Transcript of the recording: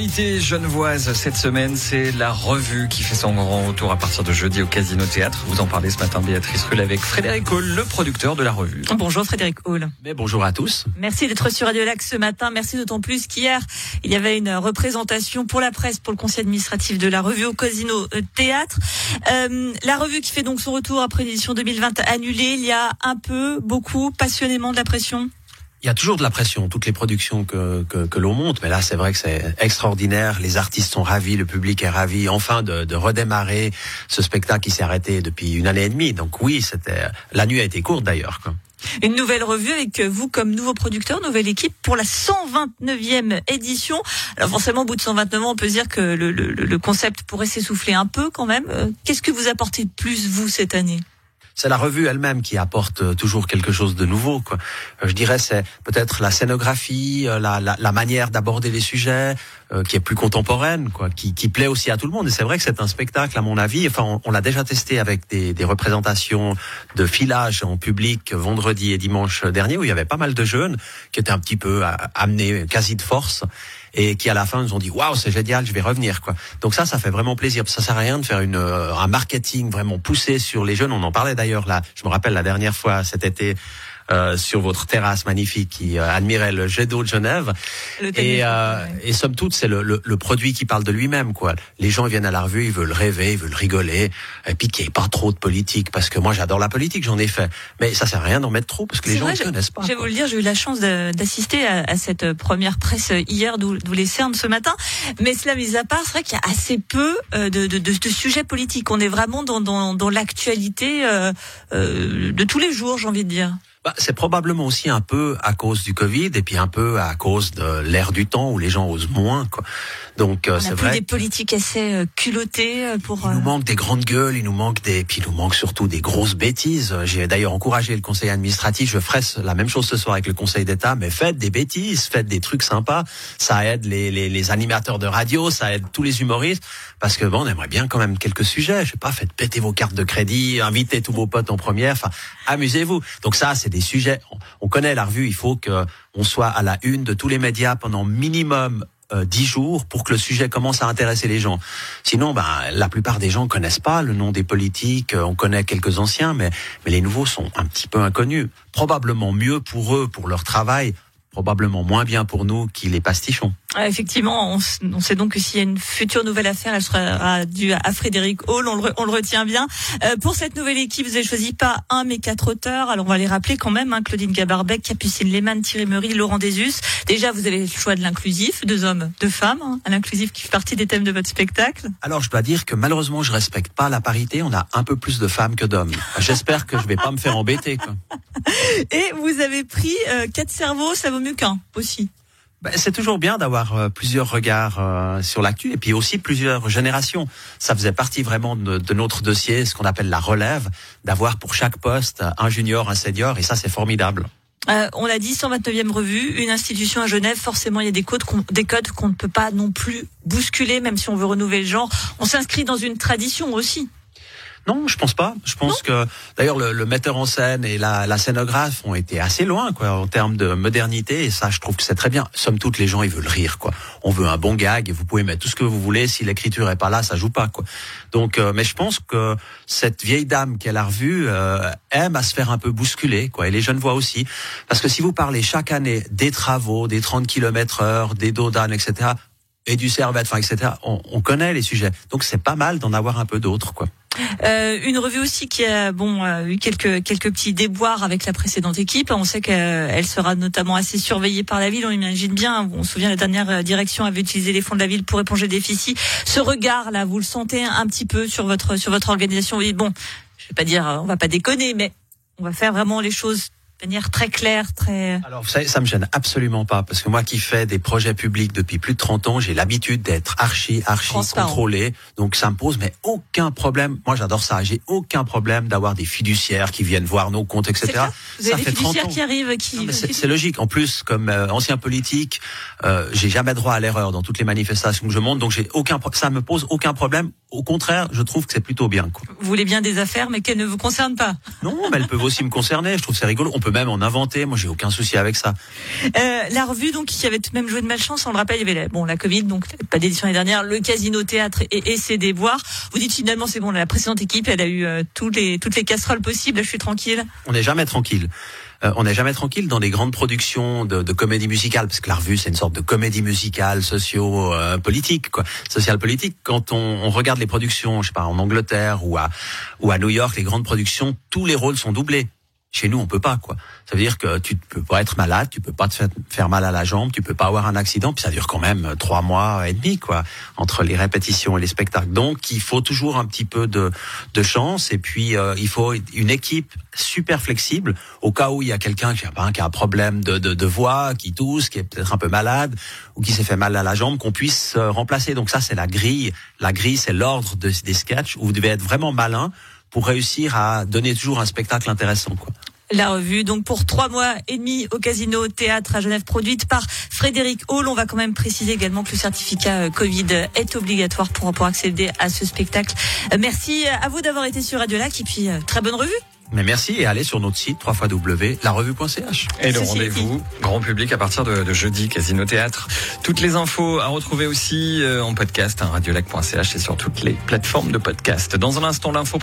L'actualité genevoise cette semaine, c'est la revue qui fait son grand retour à partir de jeudi au Casino Théâtre. Vous en parlez ce matin, Béatrice Rull, avec Frédéric Hall, le producteur de la revue. Bonjour Frédéric Hall. Mais bonjour à tous. Merci d'être sur Radio Lac ce matin. Merci d'autant plus qu'hier, il y avait une représentation pour la presse, pour le conseil administratif de la revue au Casino Théâtre. Euh, la revue qui fait donc son retour après l'édition 2020 annulée, il y a un peu, beaucoup, passionnément de la pression? Il y a toujours de la pression, toutes les productions que, que, que l'on monte, mais là c'est vrai que c'est extraordinaire, les artistes sont ravis, le public est ravi, enfin de, de redémarrer ce spectacle qui s'est arrêté depuis une année et demie. Donc oui, c'était la nuit a été courte d'ailleurs. Une nouvelle revue avec vous comme nouveau producteur, nouvelle équipe pour la 129e édition. Alors forcément, au bout de 129 ans, on peut dire que le, le, le concept pourrait s'essouffler un peu quand même. Euh, qu'est-ce que vous apportez de plus, vous, cette année? C'est la revue elle-même qui apporte euh, toujours quelque chose de nouveau. Quoi. Euh, je dirais c'est peut-être la scénographie, euh, la, manière d'aborder les sujets, qui est plus contemporaine, quoi, qui, plaît aussi à tout le monde. Et c'est vrai que c'est un spectacle, à mon avis. Enfin, on, on l'a déjà testé avec des, des, représentations de filage en public vendredi et dimanche dernier, où il y avait pas mal de jeunes qui étaient un petit peu amenés quasi de force et qui à la fin nous ont dit waouh c'est génial je vais revenir quoi. Donc ça ça fait vraiment plaisir. Ça sert à rien de faire une un marketing vraiment poussé sur les jeunes. On en parlait d'ailleurs là je me rappelle la dernière fois cet été euh, sur votre terrasse magnifique qui euh, admirait le jet d'eau de Genève. Et, euh, et somme toute, c'est le, le, le, produit qui parle de lui-même. quoi. Les gens viennent à la revue, ils veulent rêver, ils veulent rigoler, et puis qu'il n'y ait pas trop de politique, parce que moi j'adore la politique, j'en ai fait. Mais ça sert à rien d'en mettre trop, parce que les gens ne connaissent pas. Je vais vous le dire, j'ai eu la chance d'assister à, à, cette première presse hier, d'où les cernes ce matin. Mais cela mis à part, c'est vrai qu'il y a assez peu euh, de, de, de, de, sujets politiques. On est vraiment dans, dans, dans l'actualité euh, euh, de tous les jours, j'ai envie de dire bah, C'est probablement aussi un peu à cause du Covid et puis un peu à cause de l'ère du temps où les gens osent moins. Quoi. Donc euh, c'est vrai. des politiques assez euh, culottées euh, pour. Il nous manque des grandes gueules, il nous manque des, puis il nous manque surtout des grosses bêtises. J'ai d'ailleurs encouragé le conseil administratif. Je ferai la même chose ce soir avec le conseil d'État, mais faites des bêtises, faites des trucs sympas. Ça aide les, les, les animateurs de radio, ça aide tous les humoristes, parce que bon, on aimerait bien quand même quelques sujets. Je sais pas, faites péter vos cartes de crédit, invitez tous vos potes en première. Enfin, amusez-vous. Donc ça, c'est des sujets. On connaît la revue. Il faut que on soit à la une de tous les médias pendant minimum euh, dix jours pour que le sujet commence à intéresser les gens. Sinon, ben, la plupart des gens connaissent pas le nom des politiques. Euh, on connaît quelques anciens, mais, mais les nouveaux sont un petit peu inconnus. Probablement mieux pour eux, pour leur travail, probablement moins bien pour nous qui les pastichons. Ah, effectivement, on, sait donc que s'il y a une future nouvelle affaire, elle sera due à Frédéric Hall, on le, on le retient bien. Euh, pour cette nouvelle équipe, vous avez choisi pas un mais quatre auteurs. Alors on va les rappeler quand même, hein, Claudine Gabarbec, Capucine Lehmann, Thierry Meury, Laurent Desus. Déjà, vous avez le choix de l'inclusif, deux hommes, deux femmes, hein, l'inclusif qui fait partie des thèmes de votre spectacle. Alors je dois dire que malheureusement, je respecte pas la parité. On a un peu plus de femmes que d'hommes. J'espère que je vais pas me faire embêter. Quoi. Et vous avez pris euh, quatre cerveaux, ça vaut mieux qu'un aussi. Ben, c'est toujours bien d'avoir euh, plusieurs regards euh, sur l'actu et puis aussi plusieurs générations. Ça faisait partie vraiment de, de notre dossier, ce qu'on appelle la relève, d'avoir pour chaque poste un junior, un senior, et ça c'est formidable. Euh, on l'a dit, 129e revue, une institution à Genève, forcément il y a des codes qu'on, des codes qu'on ne peut pas non plus bousculer, même si on veut renouveler le genre. On s'inscrit dans une tradition aussi. Non, je pense pas. Je pense que d'ailleurs le, le, metteur en scène et la, la, scénographe ont été assez loin quoi en termes de modernité et ça je trouve que c'est très bien. Somme toute les gens ils veulent rire quoi. On veut un bon gag et vous pouvez mettre tout ce que vous voulez si l'écriture est pas là ça joue pas quoi. Donc euh, mais je pense que cette vieille dame qu'elle a revue euh, aime à se faire un peu bousculer quoi et les jeunes voient aussi parce que si vous parlez chaque année des travaux, des 30 km heure, des dos d'âne etc et du servette, enfin etc. On, on connaît les sujets donc c'est pas mal d'en avoir un peu d'autres quoi. Euh, une revue aussi qui a bon euh, eu quelques quelques petits déboires avec la précédente équipe. On sait qu'elle sera notamment assez surveillée par la ville. On imagine bien. On se souvient la dernière euh, direction avait utilisé les fonds de la ville pour éponger des déficits. Ce regard là, vous le sentez un petit peu sur votre sur votre organisation. Dites bon, je vais pas dire on va pas déconner, mais on va faire vraiment les choses manière très claire, très. Alors ça, ça me gêne absolument pas parce que moi qui fais des projets publics depuis plus de 30 ans, j'ai l'habitude d'être archi archi contrôlé. Donc ça me pose mais aucun problème. Moi j'adore ça. J'ai aucun problème d'avoir des fiduciaires qui viennent voir nos comptes, etc. Ça, Vous avez fait des fiduciaires qui arrivent, qui. C'est logique. En plus, comme euh, ancien politique, euh, j'ai jamais droit à l'erreur dans toutes les manifestations que je monte. Donc j'ai aucun. Ça me pose aucun problème au contraire, je trouve que c'est plutôt bien. Quoi. Vous voulez bien des affaires, mais qu'elles ne vous concernent pas. Non, mais elles peuvent aussi me concerner. Je trouve c'est rigolo. On peut même en inventer. Moi, j'ai aucun souci avec ça. Euh, la revue, donc, qui avait tout de même joué de malchance, on le rappelle, il y avait la, bon la Covid, donc pas d'édition l'année dernière, le Casino Théâtre et, et ses déboires. Vous dites finalement, c'est bon, la précédente équipe, elle a eu euh, tous les, toutes les casseroles possibles. Je suis tranquille. On n'est jamais tranquille. Euh, on n'est jamais tranquille dans des grandes productions de, de comédie musicale, parce que la revue c'est une sorte de comédie musicale socio-politique, quoi, social-politique. Quand on, on, regarde les productions, je sais pas, en Angleterre ou à ou à New York, les grandes productions, tous les rôles sont doublés. Chez nous, on peut pas, quoi. Ça veut dire que tu peux pas être malade, tu peux pas te faire mal à la jambe, tu peux pas avoir un accident, puis ça dure quand même trois mois et demi, quoi, entre les répétitions et les spectacles. Donc, il faut toujours un petit peu de, de chance, et puis euh, il faut une équipe super flexible au cas où il y a quelqu'un qui, qui a un problème de, de, de voix, qui tousse, qui est peut-être un peu malade ou qui s'est fait mal à la jambe, qu'on puisse euh, remplacer. Donc ça, c'est la grille. La grille, c'est l'ordre de, des sketchs où vous devez être vraiment malin pour réussir à donner toujours un spectacle intéressant. Quoi. La revue, donc pour trois mois et demi au Casino Théâtre à Genève, produite par Frédéric Hall. On va quand même préciser également que le certificat euh, Covid est obligatoire pour, pour accéder à ce spectacle. Euh, merci à vous d'avoir été sur Radio Lac et puis très bonne revue. Mais merci et allez sur notre site www.larevue.ch. Et le rendez-vous grand public à partir de, de, jeudi, Casino Théâtre. Toutes les infos à retrouver aussi en podcast, hein, radiolac.ch et sur toutes les plateformes de podcast. Dans un instant, l'info